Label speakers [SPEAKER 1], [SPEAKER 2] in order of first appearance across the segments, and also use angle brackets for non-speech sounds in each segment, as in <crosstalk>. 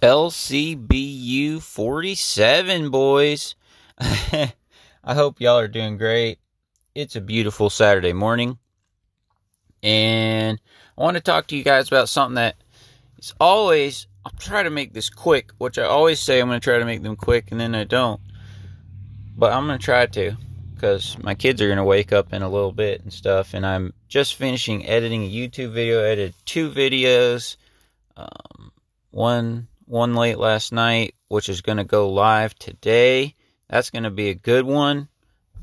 [SPEAKER 1] LCBU 47, boys. <laughs> I hope y'all are doing great. It's a beautiful Saturday morning. And I want to talk to you guys about something that is always, I'll try to make this quick, which I always say I'm going to try to make them quick and then I don't. But I'm going to try to because my kids are going to wake up in a little bit and stuff. And I'm just finishing editing a YouTube video. I edited two videos. Um, one one late last night, which is going to go live today. That's going to be a good one.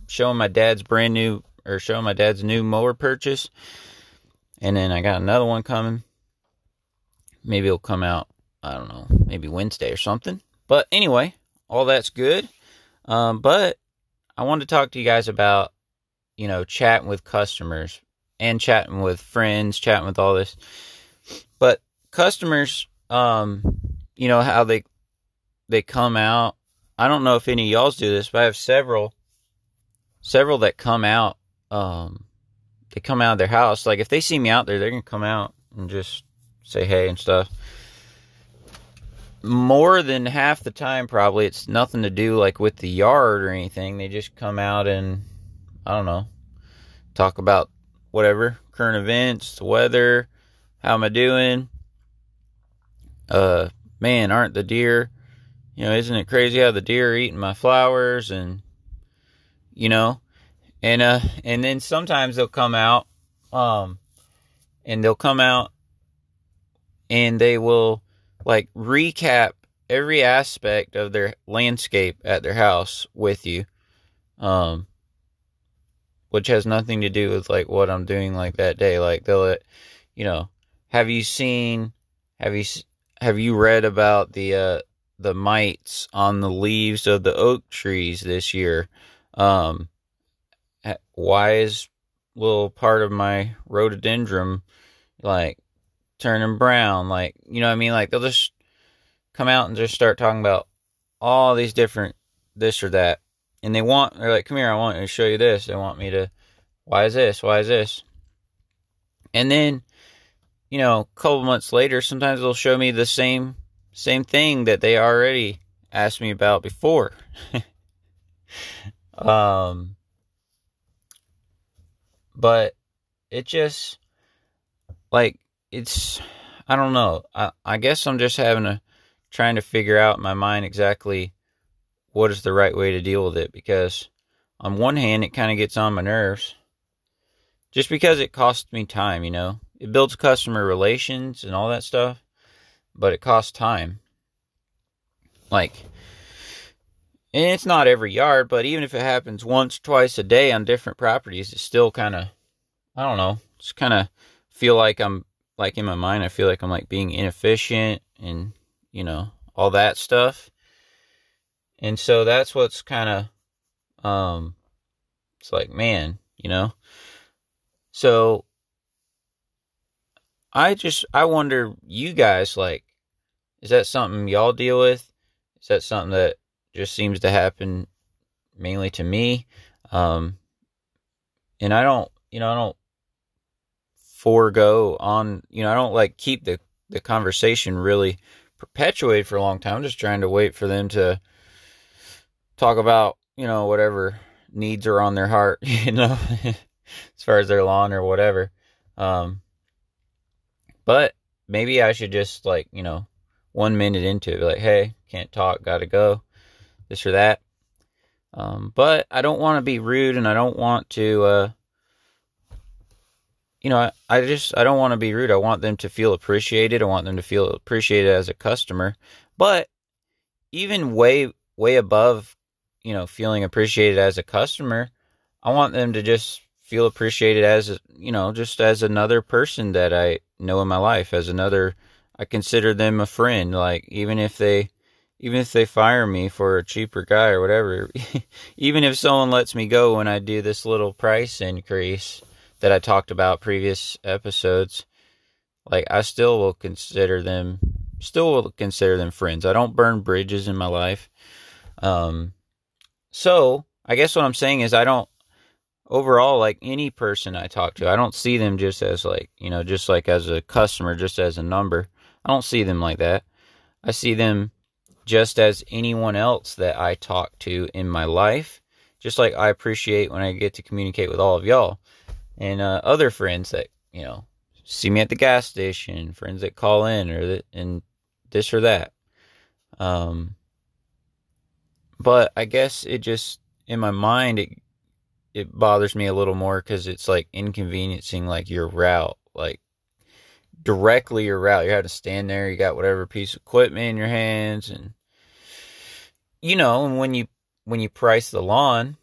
[SPEAKER 1] Showing my dad's brand new, or showing my dad's new mower purchase. And then I got another one coming. Maybe it'll come out, I don't know, maybe Wednesday or something. But anyway, all that's good. Um, but I wanted to talk to you guys about, you know, chatting with customers and chatting with friends, chatting with all this. But customers, um, you know how they they come out. I don't know if any of y'all's do this, but I have several several that come out. Um, they come out of their house. Like if they see me out there, they're gonna come out and just say hey and stuff. More than half the time, probably it's nothing to do like with the yard or anything. They just come out and I don't know, talk about whatever current events, the weather, how am I doing, uh, man, aren't the deer, you know, isn't it crazy how the deer are eating my flowers and, you know, and, uh, and then sometimes they'll come out, um, and they'll come out and they will like recap every aspect of their landscape at their house with you. Um, which has nothing to do with like what I'm doing like that day. Like they'll, you know, have you seen, have you, have you read about the uh, the mites on the leaves of the oak trees this year? Um, why is little part of my rhododendron like turning brown? Like you know what I mean? Like they'll just come out and just start talking about all these different this or that, and they want they're like, "Come here, I want to show you this." They want me to. Why is this? Why is this? And then you know, a couple months later, sometimes they'll show me the same same thing that they already asked me about before. <laughs> um, but it just like it's I don't know. I I guess I'm just having a trying to figure out in my mind exactly what is the right way to deal with it because on one hand it kind of gets on my nerves just because it costs me time, you know it builds customer relations and all that stuff, but it costs time. Like, and it's not every yard, but even if it happens once, twice a day on different properties, it's still kind of, I don't know, it's kind of feel like I'm, like in my mind, I feel like I'm like being inefficient and, you know, all that stuff. And so that's what's kind of, um, it's like, man, you know, so I just I wonder you guys like is that something y'all deal with? Is that something that just seems to happen mainly to me? Um and I don't, you know, I don't forego on, you know, I don't like keep the the conversation really perpetuated for a long time. I'm just trying to wait for them to talk about, you know, whatever needs are on their heart, <laughs> you know, as far as their lawn or whatever. Um, but maybe I should just like, you know, one minute into it, be like, hey, can't talk, gotta go, this or that. Um, but I don't want to be rude and I don't want to, uh, you know, I, just, I don't want to be rude. I want them to feel appreciated. I want them to feel appreciated as a customer. But even way, way above, you know, feeling appreciated as a customer, I want them to just feel appreciated as, you know, just as another person that I, know in my life as another I consider them a friend like even if they even if they fire me for a cheaper guy or whatever <laughs> even if someone lets me go when I do this little price increase that I talked about previous episodes like I still will consider them still will consider them friends. I don't burn bridges in my life. Um so I guess what I'm saying is I don't overall like any person I talk to, I don't see them just as like, you know, just like as a customer, just as a number. I don't see them like that. I see them just as anyone else that I talk to in my life. Just like I appreciate when I get to communicate with all of y'all and uh, other friends that, you know, see me at the gas station, friends that call in or that, and this or that. Um, but I guess it just in my mind it it bothers me a little more because it's like inconveniencing like your route, like directly your route. You have to stand there. You got whatever piece of equipment in your hands, and you know, and when you when you price the lawn,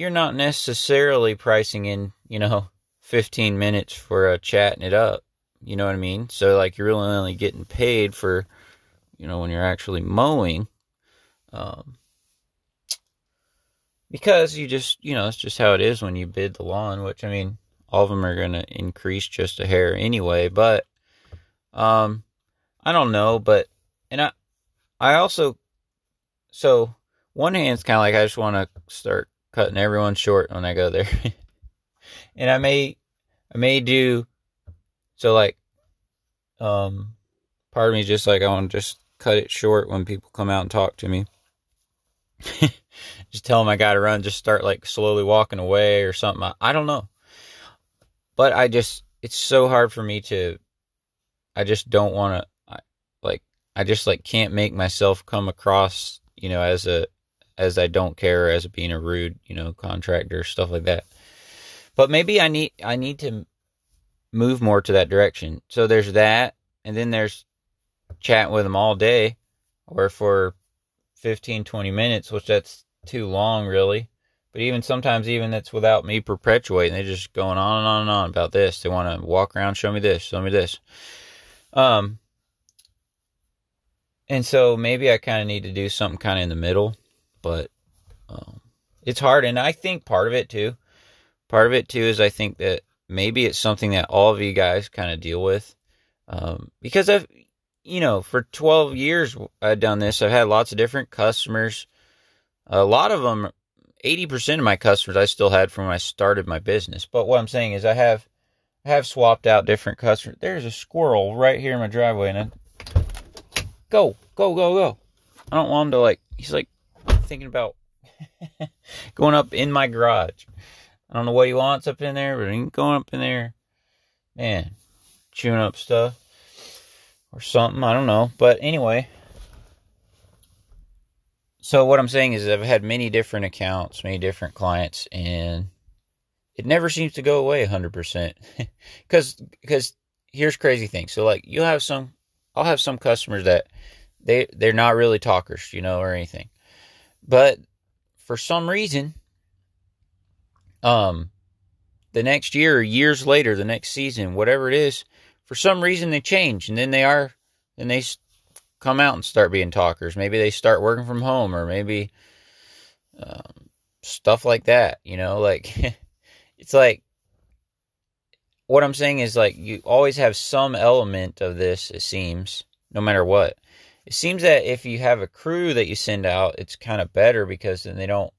[SPEAKER 1] you're not necessarily pricing in, you know, 15 minutes for uh, chatting it up. You know what I mean? So like you're really only getting paid for, you know, when you're actually mowing. Um, because you just, you know, it's just how it is when you bid the lawn, which I mean, all of them are going to increase just a hair anyway, but um I don't know, but and I I also so one hand's kind of like I just want to start cutting everyone short when I go there. <laughs> and I may I may do so like um part of me just like I want to just cut it short when people come out and talk to me. <laughs> just tell them I got to run, just start like slowly walking away or something. I, I don't know. But I just it's so hard for me to I just don't want to like I just like can't make myself come across, you know, as a as I don't care as being a rude, you know, contractor stuff like that. But maybe I need I need to move more to that direction. So there's that and then there's chatting with them all day or for 15 20 minutes, which that's too long really. But even sometimes, even that's without me perpetuating, they're just going on and on and on about this. They want to walk around, show me this, show me this. Um, and so maybe I kind of need to do something kind of in the middle, but um, it's hard. And I think part of it too, part of it too is I think that maybe it's something that all of you guys kind of deal with. Um, because I've, you know, for 12 years I've done this. I've had lots of different customers. A lot of them, 80% of my customers I still had from when I started my business. But what I'm saying is I have I have swapped out different customers. There's a squirrel right here in my driveway, and I, go, go, go, go. I don't want him to like. He's like thinking about <laughs> going up in my garage. I don't know what he wants up in there, but he's going up in there. Man, chewing up stuff or something. I don't know. But anyway, so what I'm saying is I've had many different accounts, many different clients, and it never seems to go away 100% because because here's crazy thing so like you'll have some i'll have some customers that they they're not really talkers you know or anything but for some reason um the next year or years later the next season whatever it is for some reason they change and then they are then they come out and start being talkers maybe they start working from home or maybe um, stuff like that you know like <laughs> it's like what I'm saying is like you always have some element of this, it seems, no matter what. It seems that if you have a crew that you send out, it's kind of better because then they don't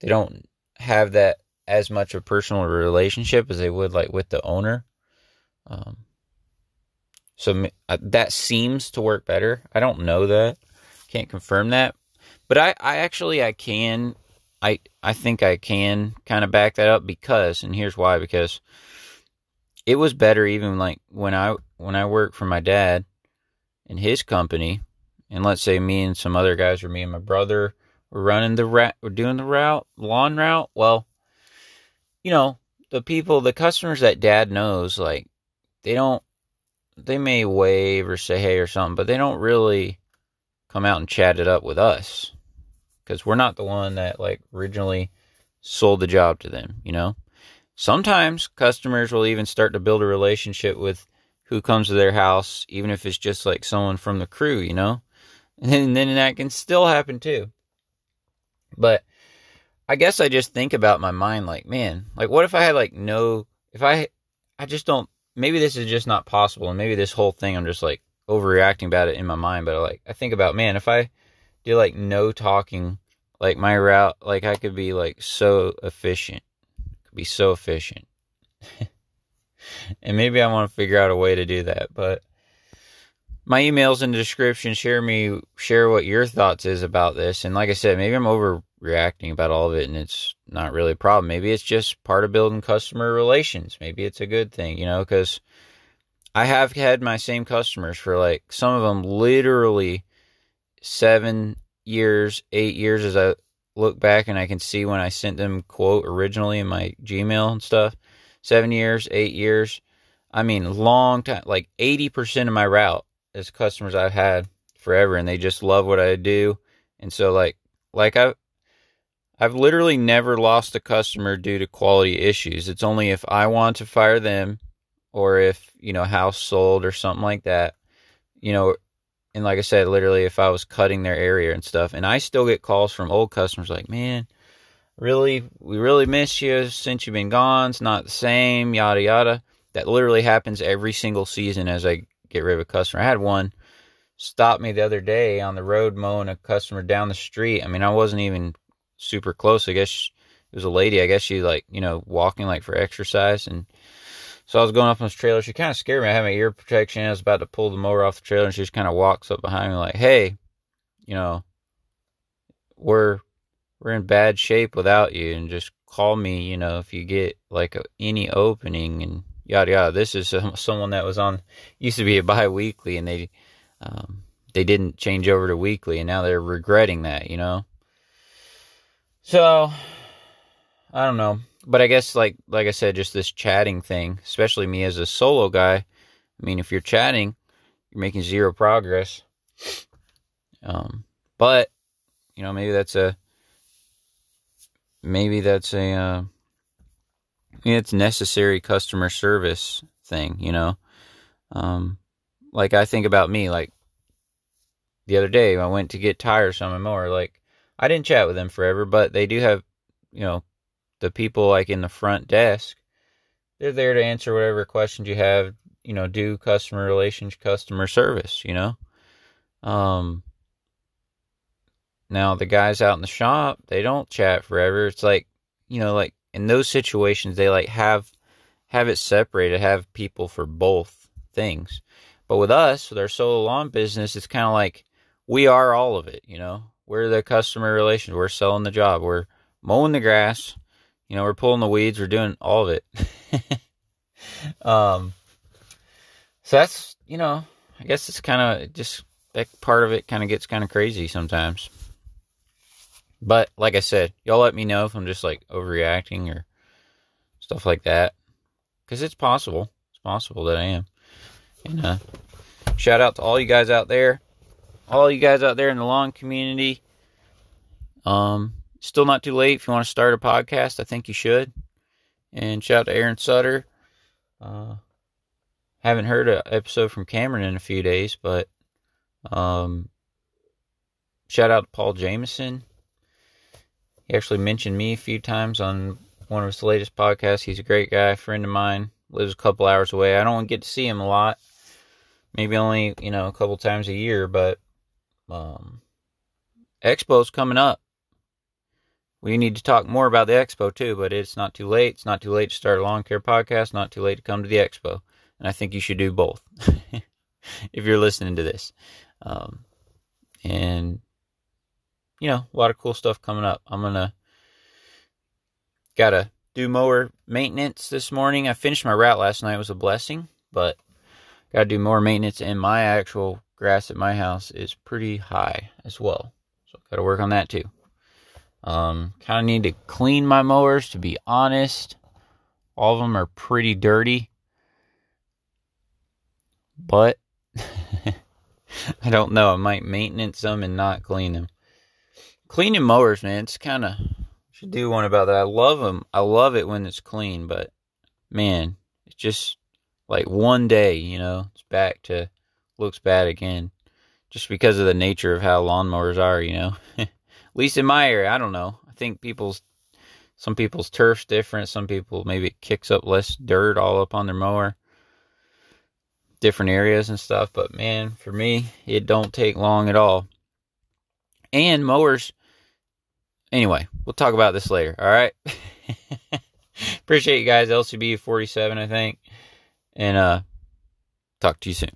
[SPEAKER 1] they don't have that as much of a personal relationship as they would like with the owner. Um, so uh, that seems to work better. I don't know that, can't confirm that, but I, I actually I can I I think I can kind of back that up because and here's why because it was better even like when I when I worked for my dad in his company and let's say me and some other guys or me and my brother were running the route we're doing the route lawn route well you know the people the customers that dad knows like they don't they may wave or say hey or something but they don't really come out and chat it up with us because we're not the one that like originally sold the job to them, you know? Sometimes customers will even start to build a relationship with who comes to their house, even if it's just like someone from the crew, you know? <laughs> And then that can still happen too. But I guess I just think about my mind like, man, like what if I had like no, if I, I just don't, maybe this is just not possible. And maybe this whole thing, I'm just like overreacting about it in my mind. But I like, I think about, man, if I, do like no talking like my route, like I could be like so efficient, could be so efficient. <laughs> and maybe I want to figure out a way to do that, but my email's in the description. Share me, share what your thoughts is about this. And like I said, maybe I'm overreacting about all of it, and it's not really a problem. Maybe it's just part of building customer relations. Maybe it's a good thing, you know, because I have had my same customers for like some of them literally seven years, eight years as I look back and I can see when I sent them quote originally in my Gmail and stuff. Seven years, eight years. I mean, long time, like 80% of my route as customers I've had forever and they just love what I do. And so like like I've I've literally never lost a customer due to quality issues. It's only if I want to fire them or if, you know, house sold or something like that. You know, and like I said, literally if I was cutting their area and stuff. And I still get calls from old customers like, "Man, really we really miss you since you've been gone. It's not the same, yada yada." That literally happens every single season as I get rid of a customer. I had one stop me the other day on the road mowing a customer down the street. I mean, I wasn't even super close. I guess it was a lady. I guess she like, you know, walking like for exercise. And so I was going up on this trailer. She kind of scared me. I had my ear protection. I was about to pull the mower off the trailer and she just kind of walks up behind me like, Hey, you know, we're, we're in bad shape without you and just call me, you know, if you get like a, any opening and yada yada. This is someone that was on used to be a bi-weekly and they um, they didn't change over to weekly and now they're regretting that, you know. So I don't know, but I guess like like I said, just this chatting thing, especially me as a solo guy. I mean, if you're chatting, you're making zero progress. Um, but you know, maybe that's a maybe that's a uh, it's necessary customer service thing, you know. Um, like I think about me, like the other day I went to get tires on my mower. Like I didn't chat with them forever, but they do have, you know, the people like in the front desk. They're there to answer whatever questions you have. You know, do customer relations, customer service. You know, um. Now the guys out in the shop, they don't chat forever. It's like, you know, like in those situations they like have have it separated, have people for both things. But with us, with our solo lawn business, it's kind of like we are all of it, you know. We're the customer relations, we're selling the job, we're mowing the grass, you know, we're pulling the weeds, we're doing all of it. <laughs> um so that's, you know, I guess it's kind of just that part of it kind of gets kind of crazy sometimes. But like I said, y'all let me know if I'm just like overreacting or stuff like that. Because it's possible. It's possible that I am. And uh, shout out to all you guys out there. All you guys out there in the lawn community. Um, still not too late if you want to start a podcast. I think you should. And shout out to Aaron Sutter. Uh, haven't heard an episode from Cameron in a few days, but um, shout out to Paul Jameson. He actually mentioned me a few times on one of his latest podcasts. He's a great guy, friend of mine, lives a couple hours away. I don't get to see him a lot. Maybe only, you know, a couple times a year, but um Expo's coming up. We need to talk more about the expo too, but it's not too late. It's not too late to start a lawn care podcast, not too late to come to the expo. And I think you should do both <laughs> if you're listening to this. Um, and you know, a lot of cool stuff coming up. I'm gonna gotta do mower maintenance this morning. I finished my route last night. It was a blessing, but gotta do more maintenance and my actual grass at my house is pretty high as well. So gotta work on that too. Um, kind of need to clean my mowers to be honest. All of them are pretty dirty. But <laughs> I don't know. I might maintenance them and not clean them cleaning mowers, man, it's kind of should do one about that. I love them. I love it when it's clean, but man, it's just like one day, you know, it's back to looks bad again, just because of the nature of how lawnmowers are, you know. <laughs> At least in my area, I don't know. I think people's some people's turf's different. Some people maybe it kicks up less dirt all up on their mower. Different areas and stuff, but man, for me, it don't take long at all. And mowers anyway, we'll talk about this later. All right. <laughs> Appreciate you guys. LCB 47, I think. And uh talk to you soon.